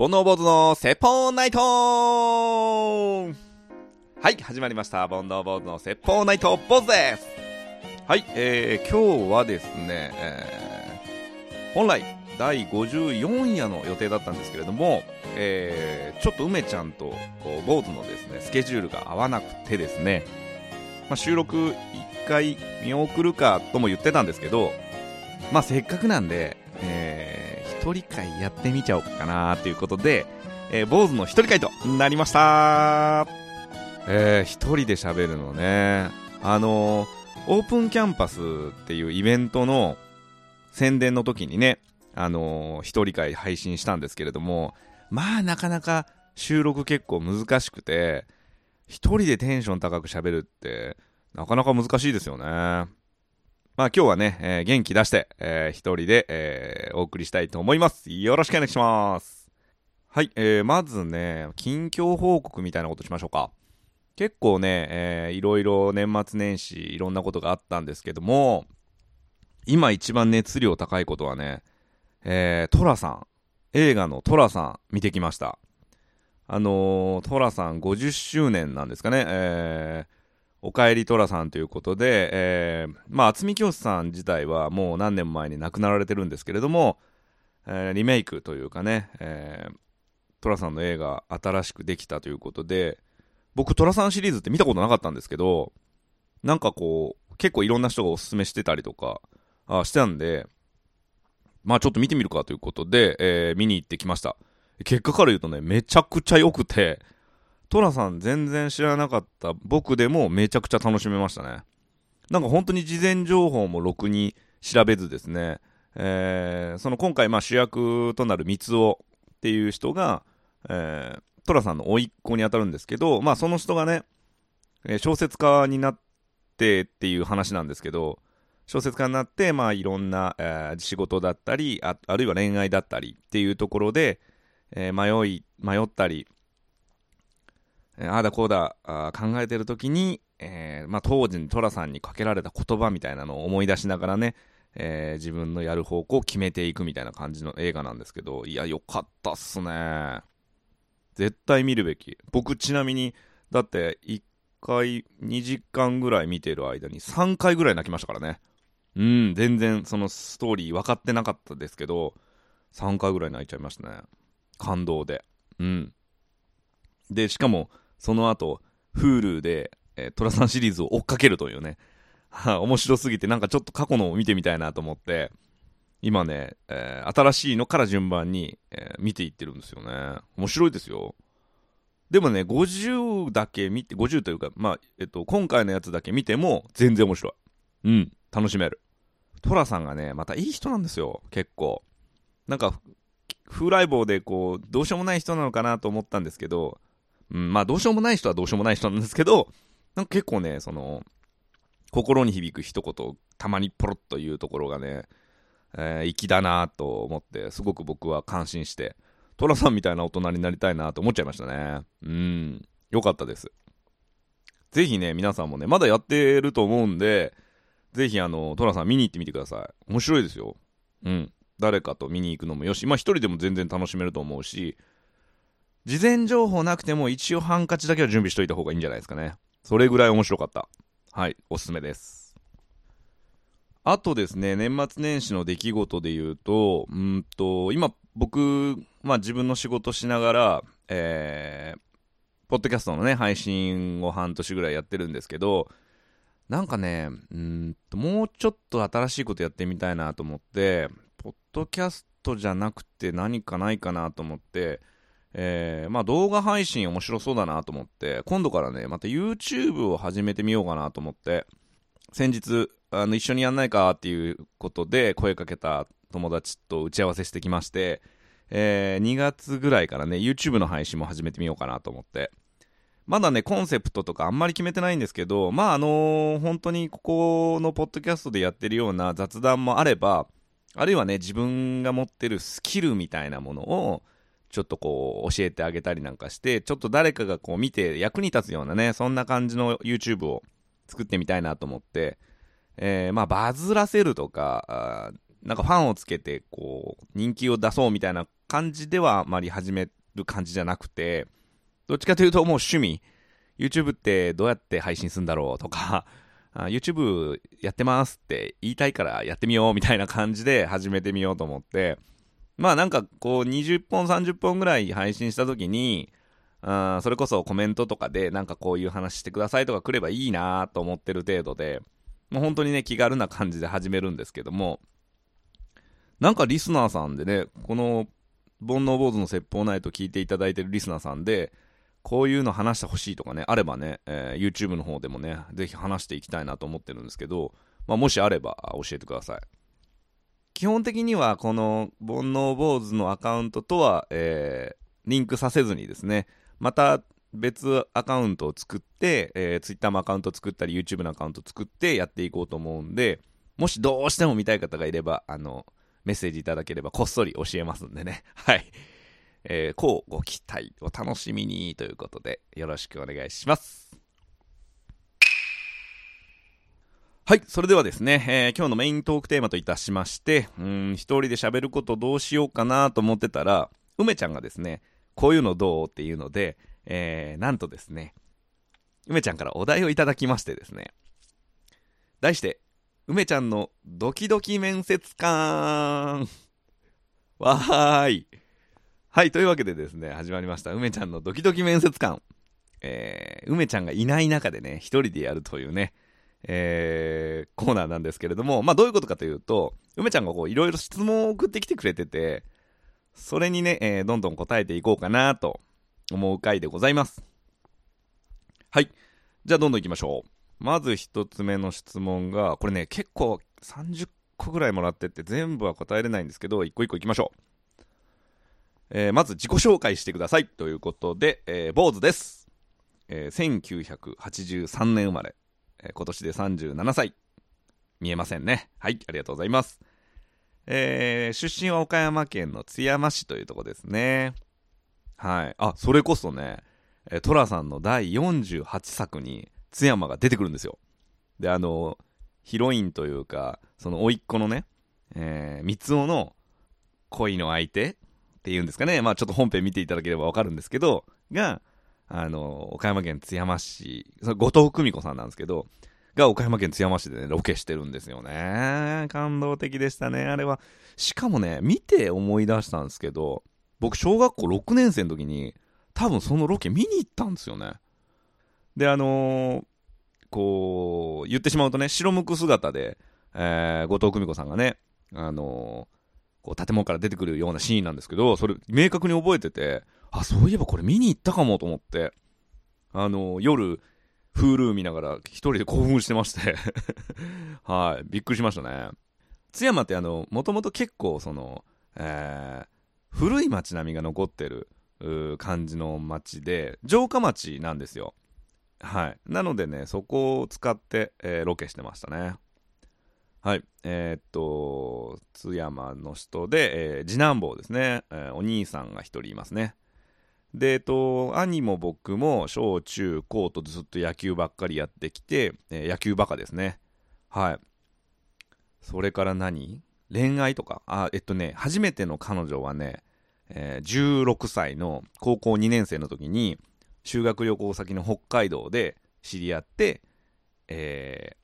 煩悩坊主の説法ナイトはい、始まりました。煩悩坊主の説法ナイト坊主ですはい、えー、今日はですね、えー、本来第54夜の予定だったんですけれども、えー、ちょっと梅ちゃんとこう坊主のですね、スケジュールが合わなくてですね、まあ、収録1回見送るかとも言ってたんですけど、まあ、せっかくなんで、えー、人会やってみちゃおうかなということで、えー、坊主の一人会となりましたえー、一人で喋るのね。あのー、オープンキャンパスっていうイベントの宣伝の時にね、あのー、一人会配信したんですけれども、まあなかなか収録結構難しくて、一人でテンション高く喋るって、なかなか難しいですよね。まあ今日はね、えー元気出して、えー一人で、えーお送りしたいと思います。よろしくお願いします。はい、えーまずね、近況報告みたいなことしましょうか。結構ね、えーいろいろ年末年始いろんなことがあったんですけども、今一番熱量高いことはね、えートラさん、映画のトラさん見てきました。あのートラさん50周年なんですかね、えーおかえりトラさんということで、えーまあ、渥美清さん自体はもう何年前に亡くなられてるんですけれども、えーリメイクというかね、えートラさんの映画新しくできたということで、僕トラさんシリーズって見たことなかったんですけど、なんかこう、結構いろんな人がおすすめしてたりとか、あしてたんで、まあちょっと見てみるかということで、えー見に行ってきました。結果から言うとね、めちゃくちゃ良くて、トラさん全然知らなかった僕でもめちゃくちゃ楽しめましたね。なんか本当に事前情報もろくに調べずですね、えーその今回まあ主役となる三尾っていう人が、えートラさんの甥っ子に当たるんですけど、まあその人がね、小説家になってっていう話なんですけど、小説家になって、まあいろんな、えー仕事だったりあ、あるいは恋愛だったりっていうところで、えー迷い、迷ったり、ああだこうだあ考えてる時に、えーまあ、当時に寅さんにかけられた言葉みたいなのを思い出しながらね、えー自分のやる方向を決めていくみたいな感じの映画なんですけどいやよかったっすね。絶対見るべき。僕ちなみにだって1回2時間ぐらい見てる間に3回ぐらい泣きましたからね。うん全然そのストーリー分かってなかったですけど3回ぐらい泣いちゃいましたね。感動で。うん。でしかもその後 Hulu で、えー、トラさんシリーズを追っかけるというね。面白すぎてなんかちょっと過去のを見てみたいなと思って今ね、えー新しいのから順番に、えー見ていってるんですよね。面白いですよ。でもね50だけ見て50というかまあえっと今回のやつだけ見ても全然面白い。うん楽しめる。トラさんがねまたいい人なんですよ。結構。なんか風来坊でこうどうしようもない人なのかなと思ったんですけどうん、まあどうしようもない人はどうしようもない人なんですけど、なんか結構ね、その、心に響く一言たまにポロッと言うところがね、えー粋だなと思って、すごく僕は感心して、トラさんみたいな大人になりたいなと思っちゃいましたね。うん、よかったです。ぜひね、皆さんもね、まだやってると思うんで、ぜひあの、トラさん見に行ってみてください。面白いですよ。うん。誰かと見に行くのもよし、まあ一人でも全然楽しめると思うし、事前情報なくても一応ハンカチだけは準備しといた方がいいんじゃないですかね。それぐらい面白かった。はい、おすすめです。あとですね、年末年始の出来事で言うと、うんと、今僕、まあ自分の仕事しながら、えー、ポッドキャストのね、配信を半年ぐらいやってるんですけど、なんかね、うんと、もうちょっと新しいことやってみたいなと思って、ポッドキャストじゃなくて何かないかなと思って、えーまあ動画配信面白そうだなと思って、今度からね、また YouTube を始めてみようかなと思って、先日、あの、一緒にやんないかっていうことで声かけた友達と打ち合わせしてきまして、えー2月ぐらいからね、YouTube の配信も始めてみようかなと思って。まだね、コンセプトとかあんまり決めてないんですけど、まああの本当にここのポッドキャストでやってるような雑談もあれば、あるいはね、自分が持ってるスキルみたいなものを、ちょっとこう教えてあげたりなんかして、ちょっと誰かがこう見て役に立つようなね、そんな感じの YouTube を作ってみたいなと思って、えーまあバズらせるとか、なんかファンをつけて、こう、人気を出そうみたいな感じではあまり始める感じじゃなくて、どっちかというともう趣味、YouTube ってどうやって配信するんだろうとか、YouTube やってますって言いたいからやってみようみたいな感じで始めてみようと思って、まあなんかこう20本30本ぐらい配信した時に、あそれこそコメントとかでなんかこういう話してくださいとか来ればいいなと思ってる程度で、もう本当にね気軽な感じで始めるんですけども、なんかリスナーさんでね、この煩悩坊主の説法ナイト聞いていただいてるリスナーさんで、こういうの話してほしいとかね、あればね、えー、YouTube の方でもね、ぜひ話していきたいなと思ってるんですけど、まあ、もしあれば教えてください。基本的にはこの煩悩坊主のアカウントとは、えー、リンクさせずにですね、また別アカウントを作って、えー、Twitter もアカウント作ったり YouTube のアカウント作ってやっていこうと思うんで、もしどうしても見たい方がいれば、あの、メッセージいただければこっそり教えますんでね。はい。えー、こうご期待、お楽しみにということで、よろしくお願いします。はい。それではですね、えー、今日のメイントークテーマといたしまして、うん、一人で喋ることどうしようかなと思ってたら、梅ちゃんがですね、こういうのどうっていうので、えー、なんとですね、梅ちゃんからお題をいただきましてですね、題して、梅ちゃんのドキドキ面接官わーい。はい、というわけでですね、始まりました。梅ちゃんのドキドキ面接官。えー、梅ちゃんがいない中でね、一人でやるというね、えー、コーナーなんですけれども、まあどういうことかというと、梅ちゃんがこういろいろ質問を送ってきてくれてて、それにね、えー、どんどん答えていこうかなと思う回でございます。はい。じゃあどんどん行きましょう。まず一つ目の質問が、これね、結構30個ぐらいもらってって全部は答えれないんですけど、一個一個行きましょう。えー、まず自己紹介してくださいということで、えー、坊主です。えー、1983年生まれ。えー、今年で37歳。見えませんね。はい、ありがとうございます。えー、出身は岡山県の津山市というとこですね。はい。あ、それこそね、えー、さんの第48作に津山が出てくるんですよ。で、あの、ヒロインというか、その甥っ子のね、えー、三つの恋の相手っていうんですかね。まあちょっと本編見ていただければわかるんですけど、が、あの、岡山県津山市、後藤久美子さんなんですけど、が岡山県津山市でね、ロケしてるんですよね。感動的でしたね、あれは。しかもね、見て思い出したんですけど、僕、小学校6年生の時に、多分そのロケ見に行ったんですよね。で、あのー、こう、言ってしまうとね、白むく姿で、えー、後藤久美子さんがね、あのー、こう、建物から出てくるようなシーンなんですけど、それ、明確に覚えてて、あ、そういえばこれ見に行ったかもと思って、あの、夜、フール見ながら一人で興奮してまして はい、びっくりしましたね。津山ってあの、もともと結構その、えー、古い街並みが残ってる感じの街で、城下町なんですよ。はい。なのでね、そこを使って、えー、ロケしてましたね。はい。えー、っと、津山の人で、えー、次男坊ですね、え、お兄さんが一人いますね。で、えっと、兄も僕も小中高とずっと野球ばっかりやってきて、えー、野球バカですね。はい。それから何？恋愛とか？あ、えっとね、初めての彼女はね、えー、16歳の高校2年生の時に、修学旅行先の北海道で知り合って、え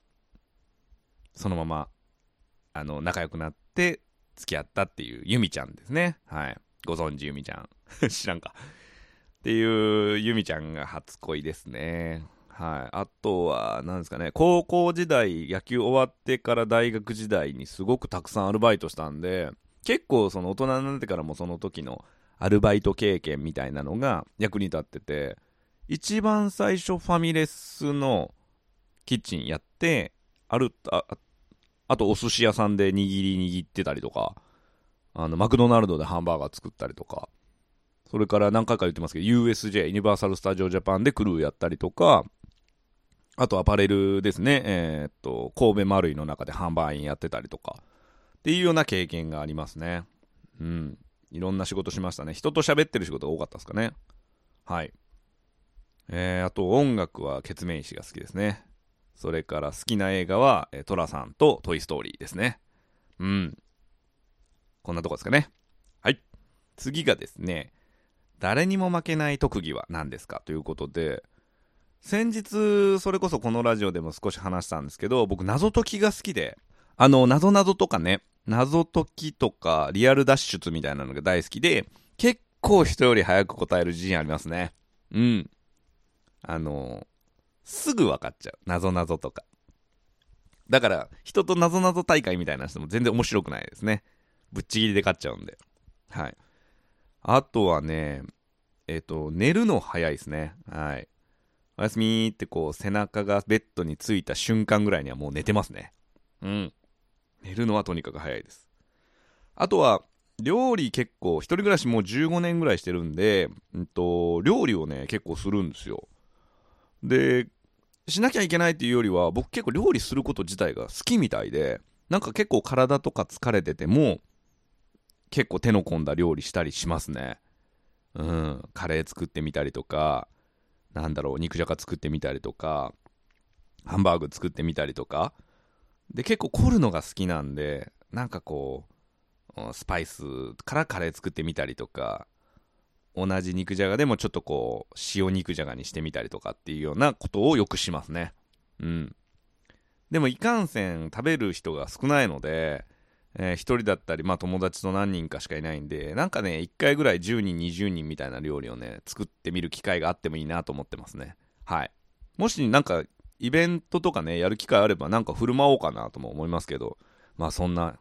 ー、そのまま、あの、仲良くなって付き合ったっていうユミちゃんですね。はい。ご存知ユミちゃん？知らんか。っていうユミちゃんが初恋ですね。はい。あとは、何ですかね、高校時代、野球終わってから大学時代にすごくたくさんアルバイトしたんで、結構その大人になってからもその時のアルバイト経験みたいなのが役に立ってて、一番最初ファミレスのキッチンやって、ある、ああとお寿司屋さんで握り握ってたりとか、あの、マクドナルドでハンバーガー作ったりとか、それから何回か言ってますけど、USJ、ユニバーサル・スタジオ・ジャパンでクルーやったりとか、あとアパレルですね、えー、っと、神戸丸井の中で販売員やってたりとか、っていうような経験がありますね。うん。いろんな仕事しましたね。人と喋ってる仕事が多かったですかね。はい。えー、あと音楽はケツメイシが好きですね。それから好きな映画は、えー、トラさんとトイ・ストーリーですね。うん。こんなとこですかね。はい。次がですね、誰にも負けない特技は何ですかということで、先日、それこそこのラジオでも少し話したんですけど、僕、謎解きが好きで、あの、謎謎とかね、謎解きとか、リアル脱出みたいなのが大好きで、結構人より早く答える自信ありますね。うん。あの、すぐ分かっちゃう。謎謎とか。だから、人と謎謎大会みたいな人も全然面白くないですね。ぶっちぎりで勝っちゃうんで。はい。あとはね、えっ、ー、と、寝るの早いですね。はい。おやすみーってこう、背中がベッドについた瞬間ぐらいにはもう寝てますね。うん。寝るのはとにかく早いです。あとは、料理結構、一人暮らしもう15年ぐらいしてるんで、うんと、料理をね、結構するんですよ。で、しなきゃいけないっていうよりは、僕結構料理すること自体が好きみたいで、なんか結構体とか疲れてても、結構手の込んだ料理したりしますね。うん、カレー作ってみたりとか、なんだろう、肉じゃが作ってみたりとか、ハンバーグ作ってみたりとか、で、結構凝るのが好きなんで、なんかこう、スパイスからカレー作ってみたりとか、同じ肉じゃがでもちょっとこう、塩肉じゃがにしてみたりとかっていうようなことをよくしますね。うん。でもいかんせん食べる人が少ないので、えー、1人だったり、まあ友達と何人かしかいないんで、なんかね、1回ぐらい10人、20人みたいな料理をね、作ってみる機会があってもいいなと思ってますね。はい。もしなんか、イベントとかね、やる機会あれば、なんか振る舞おうかなとも思いますけど、まあそんな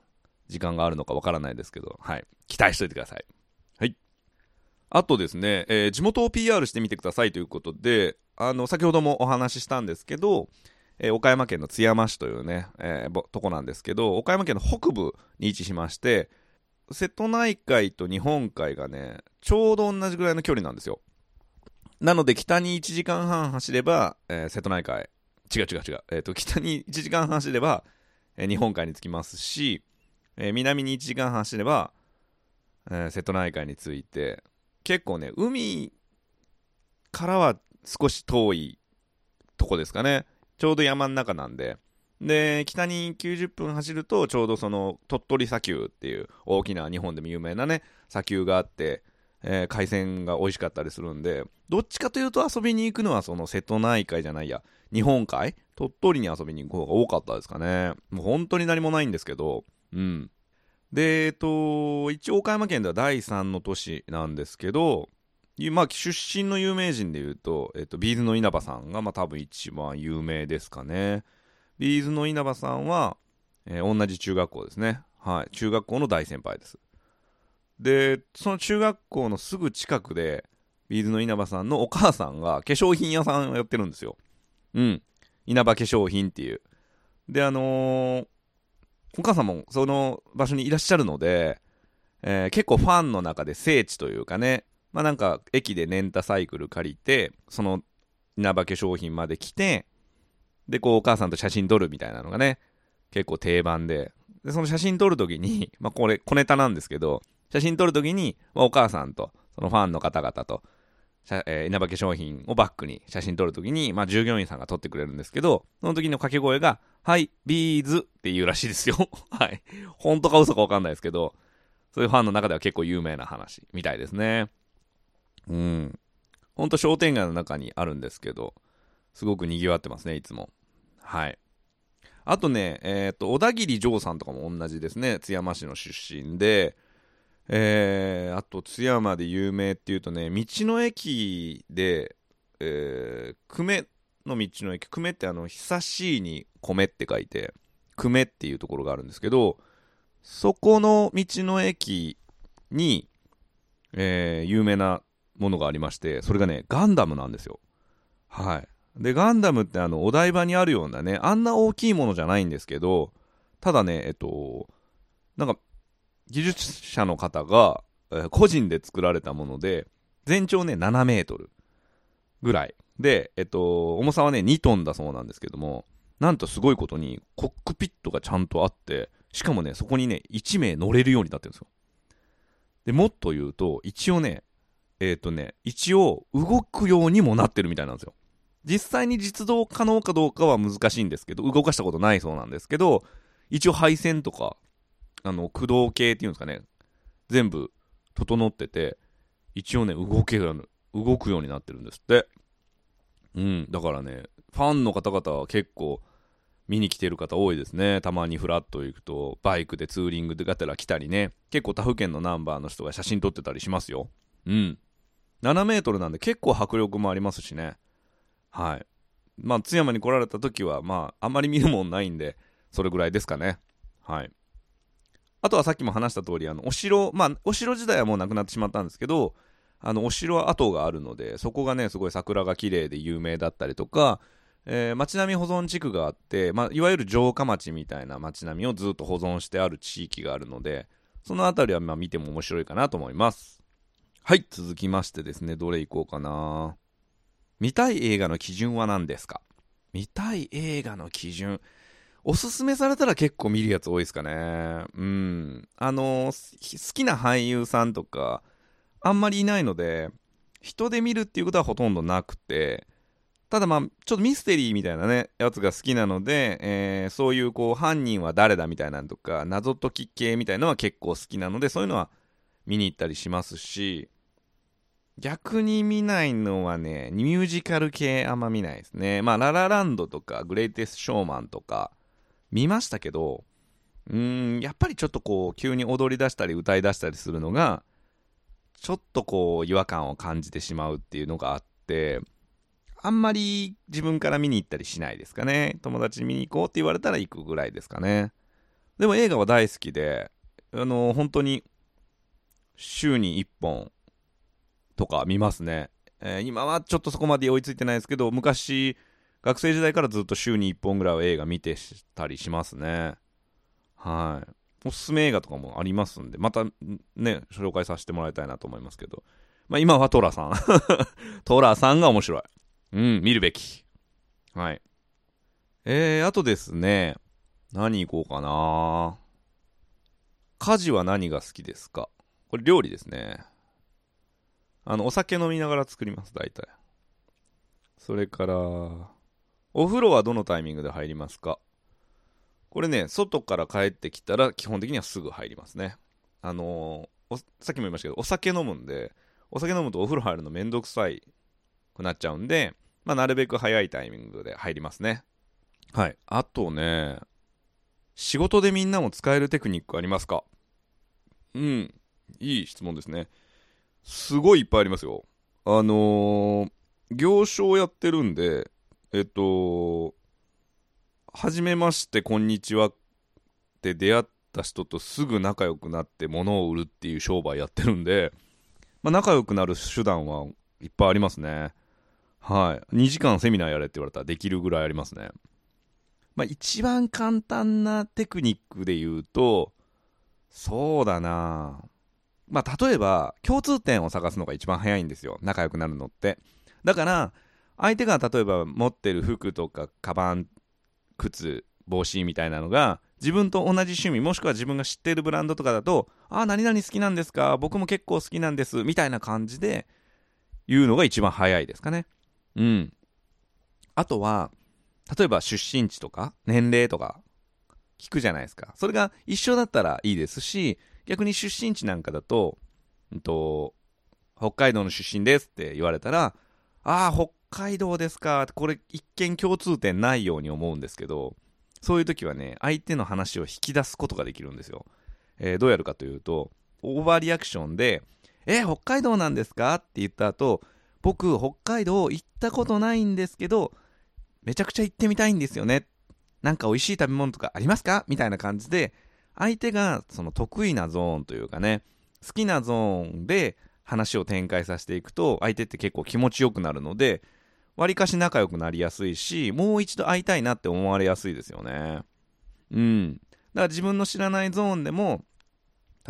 時間があるのかわからないですけど、はい。期待しといてください。はい。あとですね、えー、地元を PR してみてくださいということで、あの、先ほどもお話ししたんですけど、えー、岡山県の津山市というね、えー、とこなんですけど、岡山県の北部に位置しまして、瀬戸内海と日本海がね、ちょうど同じぐらいの距離なんですよ。なので、北に1時間半走れば、えー、瀬戸内海、違う違う違う、えっ、ー、と、北に1時間半走れば、えー、日本海に着きますし、え南に1時間半走れば、え瀬戸内海に着いて、結構ね、海からは少し遠いとこですかね。ちょうど山の中なんで、で、北に90分走ると、ちょうどその鳥取砂丘っていう大きな日本でも有名なね、砂丘があって、えー、海鮮が美味しかったりするんで、どっちかというと遊びに行くのはその瀬戸内海じゃないや、日本海？鳥取に遊びに行く方が多かったですかね。もう本当に何もないんですけど、うん。で、えっと、一応岡山県では第3の都市なんですけど、まあ、出身の有名人でいうと、えっと、 B'z の稲葉さんが、まあ、多分一番有名ですかね。 B'z の稲葉さんは、えー、同じ中学校ですね。はい。中学校の大先輩です。で、その中学校のすぐ近くで、ビーズの稲葉さんのお母さんが化粧品屋さんをやってるんですよ。うん。稲葉化粧品っていう。で、あのー、お母さんもその場所にいらっしゃるので、えー、結構ファンの中で聖地というかね、まあなんか駅でレンタサイクル借りて、その稲葉化粧品まで来て、で、こうお母さんと写真撮るみたいなのがね、結構定番で、で、その写真撮るときに、まあこれ小ネタなんですけど、写真撮るときに、まあ、お母さんと、そのファンの方々と、えー、稲葉化粧品をバックに写真撮るときに、まあ従業員さんが撮ってくれるんですけど、その時の掛け声が、はい、ビーズって言うらしいですよ。はい。本当か嘘かわかんないですけど、そういうファンの中では結構有名な話みたいですね。うん。ほんと商店街の中にあるんですけど、すごく賑わってますね、いつも。はい。あとね、えっ、ー、と、小田切丈さんとかも同じですね。津山市の出身で、えー、あと津山で有名っていうとね、道の駅で、えー、久米の道の駅、久米ってあの、久しいに米って書いて、久米っていうところがあるんですけど、そこの道の駅に、えー、有名なものがありまして、それがね、ガンダムなんですよ。はい。で、ガンダムってあの、お台場にあるようなね、あんな大きいものじゃないんですけど、ただね、えっと、なんか、技術者の方が、えー、個人で作られたもので、全長ね、7メートルぐらい。で、えっと、重さはね、2トンだそうなんですけども、なんとすごいことに、コックピットがちゃんとあって、しかもね、そこにね、1名乗れるようになってるんですよ。で、もっと言うと、一応ね、えっ、ー、とね、一応動くようにもなってるみたいなんですよ。実際に実動可能かどうかは難しいんですけど、動かしたことないそうなんですけど、一応配線とか、あの、駆動系っていうんですかね、全部整ってて、一応ね、動ける、動くようになってるんですって。うん、だからね、ファンの方々は結構見に来てる方多いですね。たまにフラッと行くと、バイクでツーリングでがてら来たりね、結構他府県のナンバーの人が写真撮ってたりしますよ。うん。7メートルなんで結構迫力もありますしね。はい。まあ、津山に来られた時は、まあ、あんまり見るもんないんで、それぐらいですかね。はい。あとはさっきも話した通り、あの、お城、まあ、お城時代はもうなくなってしまったんですけど、あの、お城跡があるので、そこがね、すごい桜が綺麗で有名だったりとか、えー、町並み保存地区があって、まあ、いわゆる城下町みたいな町並みをずっと保存してある地域があるので、そのあたりはま見ても面白いかなと思います。はい、続きましてですね、どれいこうかな。見たい映画の基準は何ですか？見たい映画の基準。おすすめされたら結構見るやつ多いですかね。うん。あの好きな俳優さんとか、あんまりいないので、人で見るっていうことはほとんどなくて、ただまあ、ちょっとミステリーみたいなね、やつが好きなので、えー、そういうこう、犯人は誰だみたいなのとか、謎解き系みたいなのは結構好きなので、そういうのは見に行ったりしますし、逆に見ないのはね、ミュージカル系あんま見ないですね。まあ、ララランドとか、グレイテス・ショーマンとか、見ましたけど、うん、やっぱりちょっとこう、急に踊り出したり歌い出したりするのが、ちょっとこう、違和感を感じてしまうっていうのがあって、あんまり自分から見に行ったりしないですかね。友達見に行こうって言われたら行くぐらいですかね。でも映画は大好きで、あの、本当に、週に1本とか見ますね。えー、今はちょっとそこまで追いついてないですけど、昔、学生時代からずっと週に1本ぐらいは映画見てたりしますね。はい。おすすめ映画とかもありますんで、またね、紹介させてもらいたいなと思いますけど。まあ今はトラさん。トラさんが面白い。うん、見るべき。はい。えー、あとですね、何行こうかな家事は何が好きですか？これ料理ですね。あの、お酒飲みながら作ります、大体。それから、お風呂はどのタイミングで入りますか？これね、外から帰ってきたら基本的にはすぐ入りますね。あのー、さっきも言いましたけど、お酒飲むんで、お酒飲むとお風呂入るのめんどくさいくなっちゃうんで、まあ、なるべく早いタイミングで入りますね。はい。あとね、仕事でみんなも使えるテクニックありますか？うん。いい質問ですね。すごいいっぱいありますよ。あのー、行商やってるんで、えっと、はじめまして、こんにちはって出会った人とすぐ仲良くなって物を売るっていう商売やってるんで、まあ、仲良くなる手段はいっぱいありますね。はい。2時間セミナーやれって言われたらできるぐらいありますね。まあ、一番簡単なテクニックで言うと、そうだなぁまあ、例えば、共通点を探すのが一番早いんですよ。仲良くなるのって。だから、相手が例えば持ってる服とか、カバン、靴、帽子みたいなのが、自分と同じ趣味、もしくは自分が知ってるブランドとかだと、ああ、何々好きなんですか？僕も結構好きなんです。みたいな感じで言うのが一番早いですかね。うん。あとは、例えば出身地とか年齢とか聞くじゃないですか。それが一緒だったらいいですし、逆に出身地なんかだと、うんと、北海道の出身ですって言われたら、ああ、北海道ですか。これ一見共通点ないように思うんですけど、そういう時はね、相手の話を引き出すことができるんですよ。えー、どうやるかというと、オーバーリアクションで、えー、北海道なんですか？って言った後、僕、北海道行ったことないんですけど、めちゃくちゃ行ってみたいんですよね。なんか美味しい食べ物とかありますか？みたいな感じで、相手がその得意なゾーンというかね、好きなゾーンで話を展開させていくと、相手って結構気持ちよくなるので、わりかし仲良くなりやすいし、もう一度会いたいなって思われやすいですよね。うん。だから自分の知らないゾーンでも、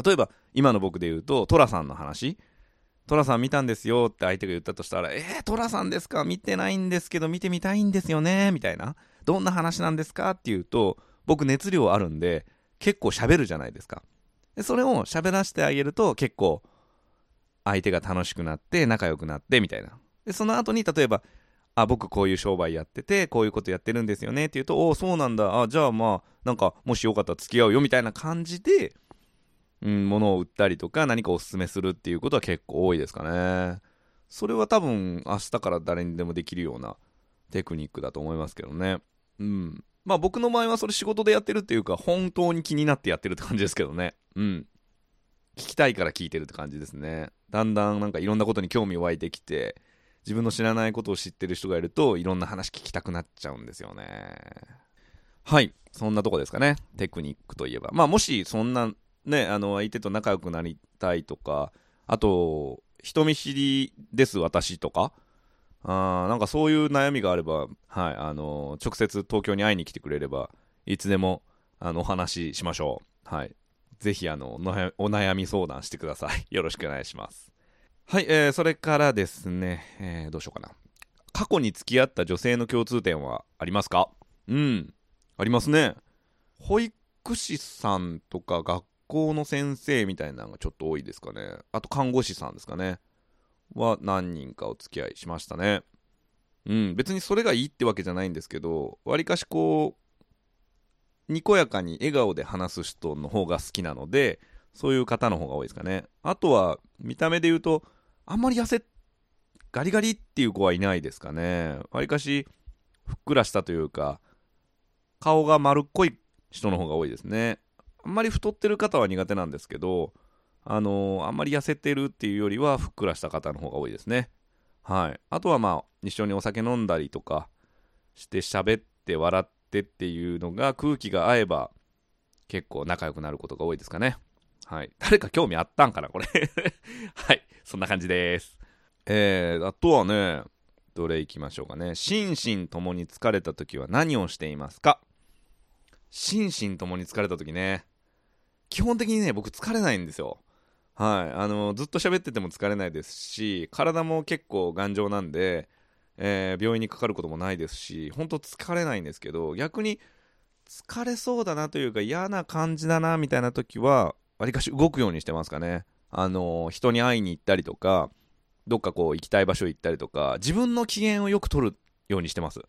例えば今の僕で言うと、トラさんの話、トラさん見たんですよって相手が言ったとしたら、えー、トラさんですか？見てないんですけど見てみたいんですよね？みたいな。どんな話なんですか？って言うと、僕熱量あるんで、結構喋るじゃないですか。でそれを喋らせてあげると結構相手が楽しくなって仲良くなってみたいな。で、その後に例えば、あ、僕こういう商売やってて、こういうことやってるんですよねって言うと、おお、そうなんだ。あ、じゃあまあ、なんか、もしよかったら付き合うよみたいな感じで、うん、物を売ったりとか何かおすすめするっていうことは結構多いですかね。それは多分明日から誰にでもできるようなテクニックだと思いますけどね。うん。まあ僕の場合はそれ仕事でやってるっていうか本当に気になってやってるって感じですけどね。うん。聞きたいから聞いてるって感じですね。だんだんなんかいろんなことに興味湧いてきて、自分の知らないことを知ってる人がいるといろんな話聞きたくなっちゃうんですよね。はい。そんなとこですかね。テクニックといえば。まあもしそんなね、あの相手と仲良くなりたいとか、あと、人見知りです私とか、あなんかそういう悩みがあれば、はい、あの直接東京に会いに来てくれれば、いつでもあのお話ししましょう。はい。ぜひあのお悩み相談してください。よろしくお願いします。はい、えー、それからですね、えー、どうしようかな。過去に付き合った女性の共通点はありますか？うん、ありますね。保育士さんとか学校の先生みたいなのがちょっと多いですかね。あと看護師さんですかね。は何人かお付き合いしましたね。うん、別にそれがいいってわけじゃないんですけど、わりかしこう、にこやかに笑顔で話す人の方が好きなので、そういう方の方が多いですかね。あとは、見た目で言うと、あんまり痩せ、ガリガリっていう子はいないですかね。わりかし、ふっくらしたというか、顔が丸っこい人の方が多いですね。あんまり太ってる方は苦手なんですけど、あのー、あんまり痩せてるっていうよりはふっくらした方の方が多いですね。はい。あとはまあ、一緒にお酒飲んだりとかして喋って笑ってっていうのが空気が合えば結構仲良くなることが多いですかね。はい。誰か興味あったんかなこれ はい。そんな感じです。えー、あとはね、どれいきましょうかね。心身ともに疲れた時は何をしていますか？心身ともに疲れた時ね。基本的にね、僕疲れないんですよ。はい。あの、ずっと喋ってても疲れないですし、体も結構頑丈なんで、えー、病院にかかることもないですし、本当疲れないんですけど、逆に疲れそうだなというか嫌な感じだなみたいな時は、わりかし動くようにしてますかね。あの、人に会いに行ったりとか、どっかこう行きたい場所行ったりとか、自分の機嫌をよく取るようにしてます。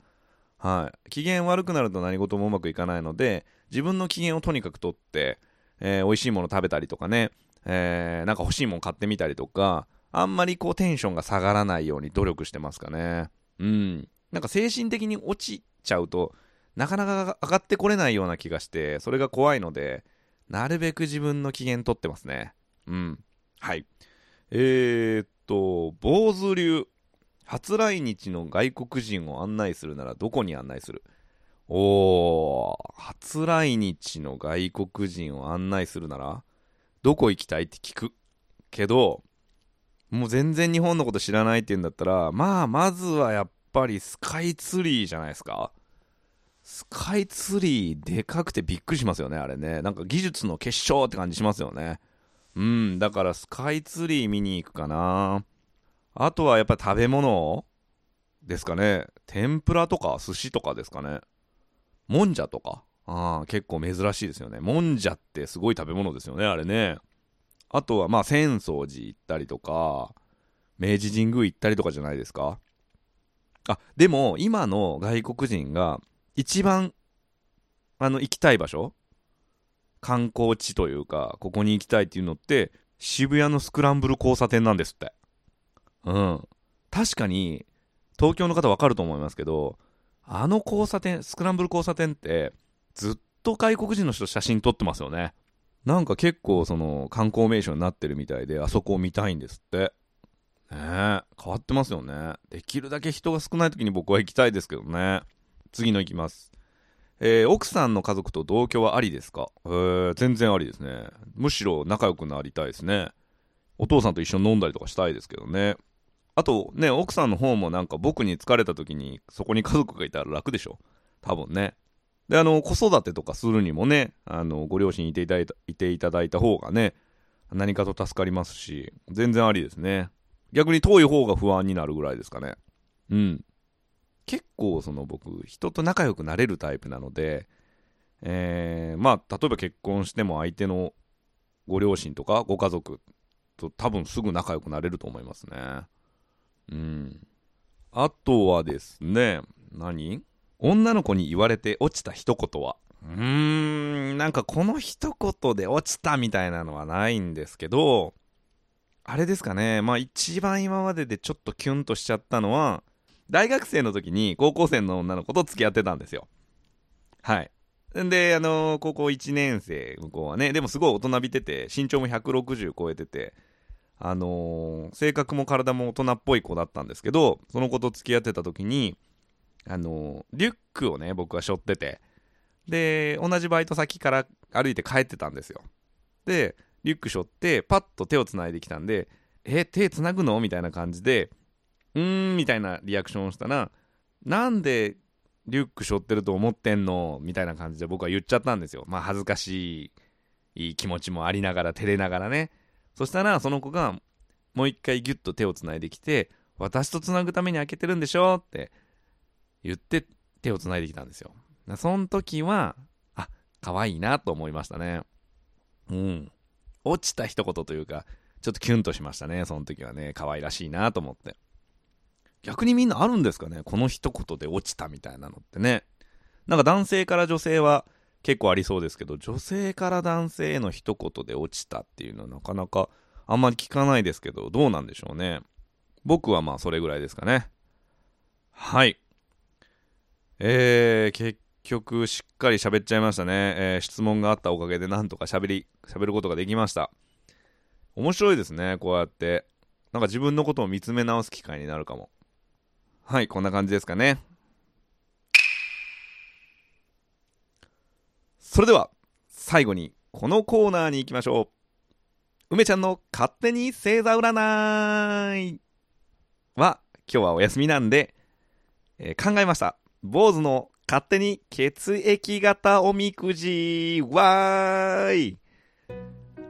はい。機嫌悪くなると何事もうまくいかないので、自分の機嫌をとにかく取って、えー、美味しいもの食べたりとかね、えー、なんか欲しいもん買ってみたりとか、あんまりこうテンションが下がらないように努力してますかね。うん。なんか精神的に落ちちゃうと、なかなか上がってこれないような気がして、それが怖いので、なるべく自分の機嫌取ってますね。うん。はい。えー、っと、坊主流。初来日の外国人を案内するならどこに案内する？おー、初来日の外国人を案内するなら？どこ行きたいって聞く。けど、もう全然日本のこと知らないって言うんだったら、まあ、まずはやっぱりスカイツリーじゃないですか。スカイツリーでかくてびっくりしますよね、あれね。なんか技術の結晶って感じしますよね。うん、だからスカイツリー見に行くかな。あとはやっぱ食べ物ですかね。天ぷらとか寿司とかですかね。もんじゃとか。ああ、結構珍しいですよね。もんじゃってすごい食べ物ですよね、あれね。あとはまあ浅草寺行ったりとか、明治神宮行ったりとかじゃないですか。あ、でも今の外国人が一番あの行きたい場所観光地というか、ここに行きたいっていうのって、渋谷のスクランブル交差点なんですって。うん。確かに、東京の方わかると思いますけど、あの交差点、スクランブル交差点って、ずっと外国人の人写真撮ってますよね。なんか結構その観光名所になってるみたいで、あそこを見たいんですって。ねえ、変わってますよね。できるだけ人が少ない時に僕は行きたいですけどね。次の行きます。えー、奥さんの家族と同居はありですか？えー、全然ありですね。むしろ仲良くなりたいですね。お父さんと一緒に飲んだりとかしたいですけどね。あとね、奥さんの方もなんか僕に疲れた時にそこに家族がいたら楽でしょ？多分ね。で、あの、子育てとかするにもね、あの、ご両親いていただいたいていただいた方がね、何かと助かりますし、全然ありですね。逆に遠い方が不安になるぐらいですかね。うん。結構、その僕、人と仲良くなれるタイプなので、えー、まあ、例えば結婚しても相手のご両親とかご家族と多分すぐ仲良くなれると思いますね。うん。あとはですね、何？女の子に言われて落ちた一言はうーん、なんかこの一言で落ちたみたいなのはないんですけど、あれですかね、まあ一番今まででちょっとキュンとしちゃったのは、大学生の時に高校生の女の子と付き合ってたんですよ。はい。で、あのー、高校1年生、向こうはね、でもすごい大人びてて、身長も160超えてて、あのー、性格も体も大人っぽい子だったんですけど、その子と付き合ってた時に、あの、リュックをね、僕は背負ってて、で、同じバイト先から歩いて帰ってたんですよ。で、リュック背負って、パッと手をつないできたんで、え、手つなぐの？みたいな感じで、うーん、みたいなリアクションをしたら、なんでリュック背負ってると思ってんの？みたいな感じで僕は言っちゃったんですよ。まあ恥ずかしい気持ちもありながら、照れながらね。そしたら、その子が、もう一回ギュッと手をつないできて、私とつなぐために開けてるんでしょ？って言って手をつないできたんですよ。その時は、あ、可愛いなと思いましたね。うん。落ちた一言というか、ちょっとキュンとしましたね。その時はね、可愛らしいなと思って。逆にみんなあるんですかね？この一言で落ちたみたいなのってね。なんか男性から女性は結構ありそうですけど、女性から男性への一言で落ちたっていうのはなかなかあんまり聞かないですけど、どうなんでしょうね。僕はまあそれぐらいですかね。はい。えー、結局しっかり喋っちゃいましたね。えー、質問があったおかげでなんとか喋り、喋ることができました。面白いですね、こうやって。なんか自分のことを見つめ直す機会になるかも。はい、こんな感じですかね。それでは、最後にこのコーナーに行きましょう。梅ちゃんの勝手に星座占いは、今日はお休みなんで、えー、考えました。坊主の勝手に血液型おみくじわーい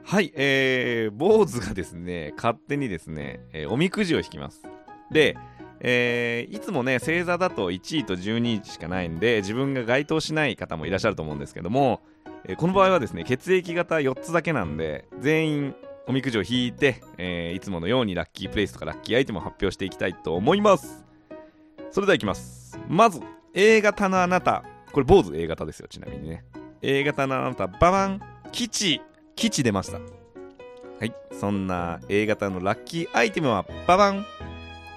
はい、えー、坊主がですね、勝手にですね、えー、おみくじを引きます。で、えー、いつもね、星座だと1位と12位しかないんで、自分が該当しない方もいらっしゃると思うんですけども、えー、この場合はですね、血液型4つだけなんで、全員おみくじを引いて、えー、いつものようにラッキープレイスとかラッキーアイテムを発表していきたいと思います。それではいきます。まず、A 型のあなた。これ、坊主 A 型ですよ、ちなみにね。A 型のあなた、ババン、基地、基地出ました。はい、そんな A 型のラッキーアイテムは、ババン、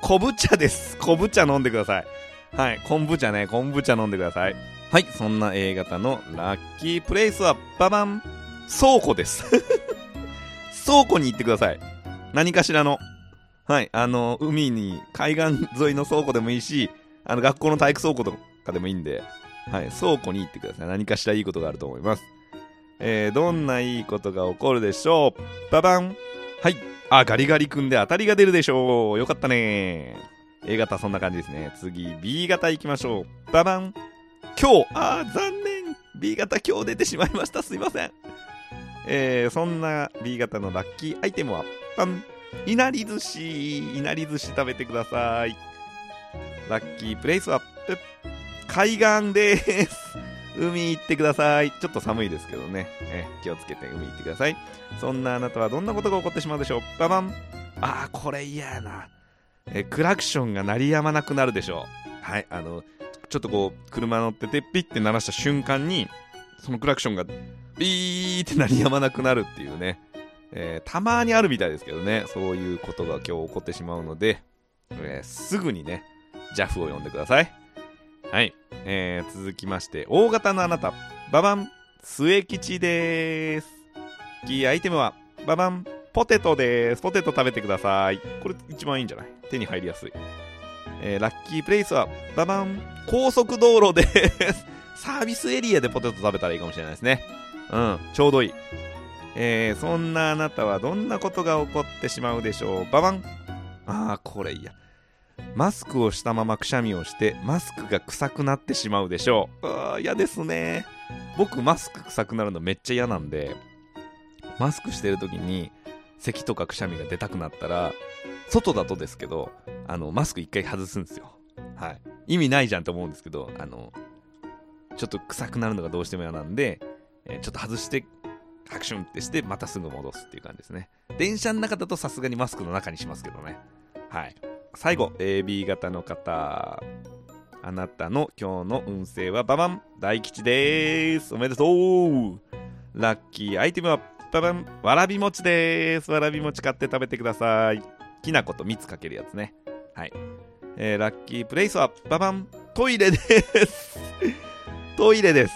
昆布茶です。昆布茶飲んでください。はい、昆布茶ね、昆布茶飲んでください。はい、そんな A 型のラッキープレイスは、ババン、倉庫です。倉庫に行ってください。何かしらの。はい、あの、海に、海岸沿いの倉庫でもいいし、あの、学校の体育倉庫とかでもいいんで、はい、倉庫に行ってください。何かしらいいことがあると思います。えー、どんないいことが起こるでしょうババンはい、あ、ガリガリ君で当たりが出るでしょう。よかったね A 型そんな感じですね。次、B 型行きましょう。ババン。今日、あ、残念。B 型今日出てしまいました。すいません。えー、そんな B 型のラッキーアイテムは、パン。いなり寿司。いなり寿司食べてください。ラッキープレイスは、海岸です。海行ってください。ちょっと寒いですけどね。え気をつけて海行ってください。そんなあなたはどんなことが起こってしまうでしょう？ババンあー、これ嫌やな。えクラクションが鳴りやまなくなるでしょう。はい、あの、ちょっとこう、車乗っててピッて鳴らした瞬間に、そのクラクションがビーって鳴りやまなくなるっていうね。えー、たまにあるみたいですけどね、そういうことが今日起こってしまうので、えー、すぐにね、JAF を呼んでください。はい。えー、続きまして、大型のあなた、ババン、末吉です。キーアイテムは、ババン、ポテトです。ポテト食べてください。これ一番いいんじゃない？手に入りやすい。えー、ラッキープレイスは、ババン、高速道路です。サービスエリアでポテト食べたらいいかもしれないですね。うん、ちょうどいい。えー、そんなあなたはどんなことが起こってしまうでしょう？ババンああ、これいいや。マスクをしたままくしゃみをしてマスクが臭くなってしまうでしょう。あ嫌ですね。僕マスク臭くなるのめっちゃ嫌なんでマスクしてる時に咳とかくしゃみが出たくなったら外だとですけどあのマスク一回外すんですよ。はい。意味ないじゃんと思うんですけどあのちょっと臭くなるのがどうしても嫌なんで、えー、ちょっと外してハクションってしてまたすぐ戻すっていう感じですね。電車の中だとさすがにマスクの中にしますけどね。はい。最後、AB 型の方。あなたの今日の運勢はババン。大吉です。おめでとう。ラッキーアイテムはババン。わらび餅です。わらび餅買って食べてください。きな粉と蜜かけるやつね。はい。えー、ラッキープレイスはババン。トイレです。トイレです。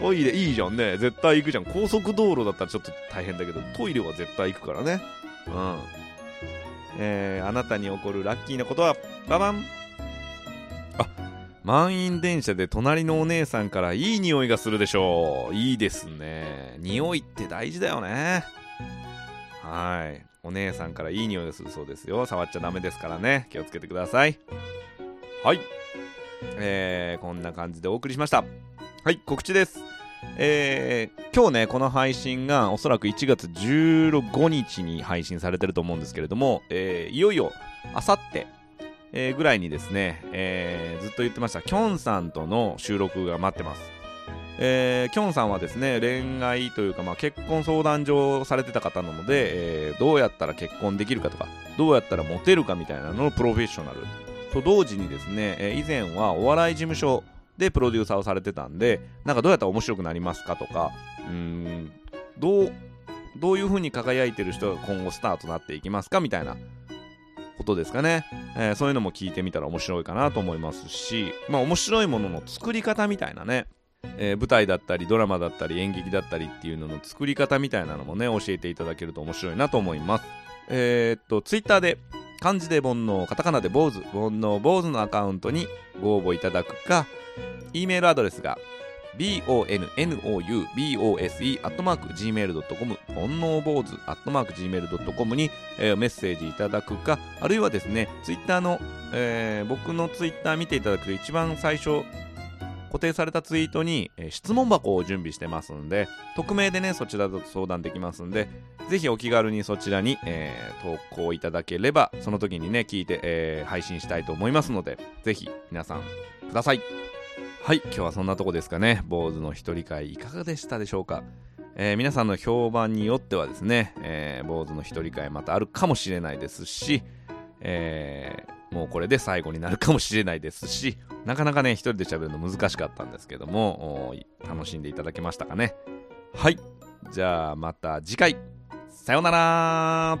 トイレいいじゃんね。絶対行くじゃん。高速道路だったらちょっと大変だけどトイレは絶対行くからね。うん。えー、あなたに起こるラッキーなことはババン。あ満員電車で隣のお姉さんからいい匂いがするでしょう。いいですね。匂いって大事だよね。はい。お姉さんからいい匂いがするそうですよ。触っちゃダメですからね。気をつけてください。はい。えー、こんな感じでお送りしました。はい告知です。えー、今日ね、この配信がおそらく1月15日に配信されてると思うんですけれども、えー、いよいよ、あさって、ぐらいにですね、えー、ずっと言ってました、きょんさんとの収録が待ってます。えー、きょんさんはですね、恋愛というか、まあ、結婚相談所をされてた方なので、えー、どうやったら結婚できるかとか、どうやったらモテるかみたいなののプロフェッショナルと同時にですね、え、以前はお笑い事務所でプロデューサーをされてたんで、なんかどうやったら面白くなりますかとか、うん、どう、どういう風に輝いてる人が今後スターとなっていきますかみたいなことですかね、えー、そういうのも聞いてみたら面白いかなと思いますし、まあ面白いものの作り方みたいなね、えー、舞台だったりドラマだったり演劇だったりっていうのの作り方みたいなのもね教えていただけると面白いなと思います。えー、っとツイッターで漢字で煩悩カタカナで坊主煩悩坊主のアカウントにご応募いただくか E メールアドレスが bonoubose.gmail.com 煩悩坊主 .gmail.com に、えー、メッセージいただくかあるいはですねツイッターの、えー、僕のツイッター見ていただくと一番最初固定されたツイートに、えー、質問箱を準備してますんで匿名でねそちらと相談できますんでぜひお気軽にそちらに、えー、投稿いただければその時にね聞いて、えー、配信したいと思いますのでぜひ皆さんください。はい今日はそんなとこですかね坊主の一人会いかがでしたでしょうか？えー、皆さんの評判によってはですね、えー、坊主の一人会またあるかもしれないですし、えー、もうこれで最後になるかもしれないですし、なかなかね、一人で喋るの難しかったんですけども、楽しんでいただけましたかね。はい。じゃあまた次回。さようなら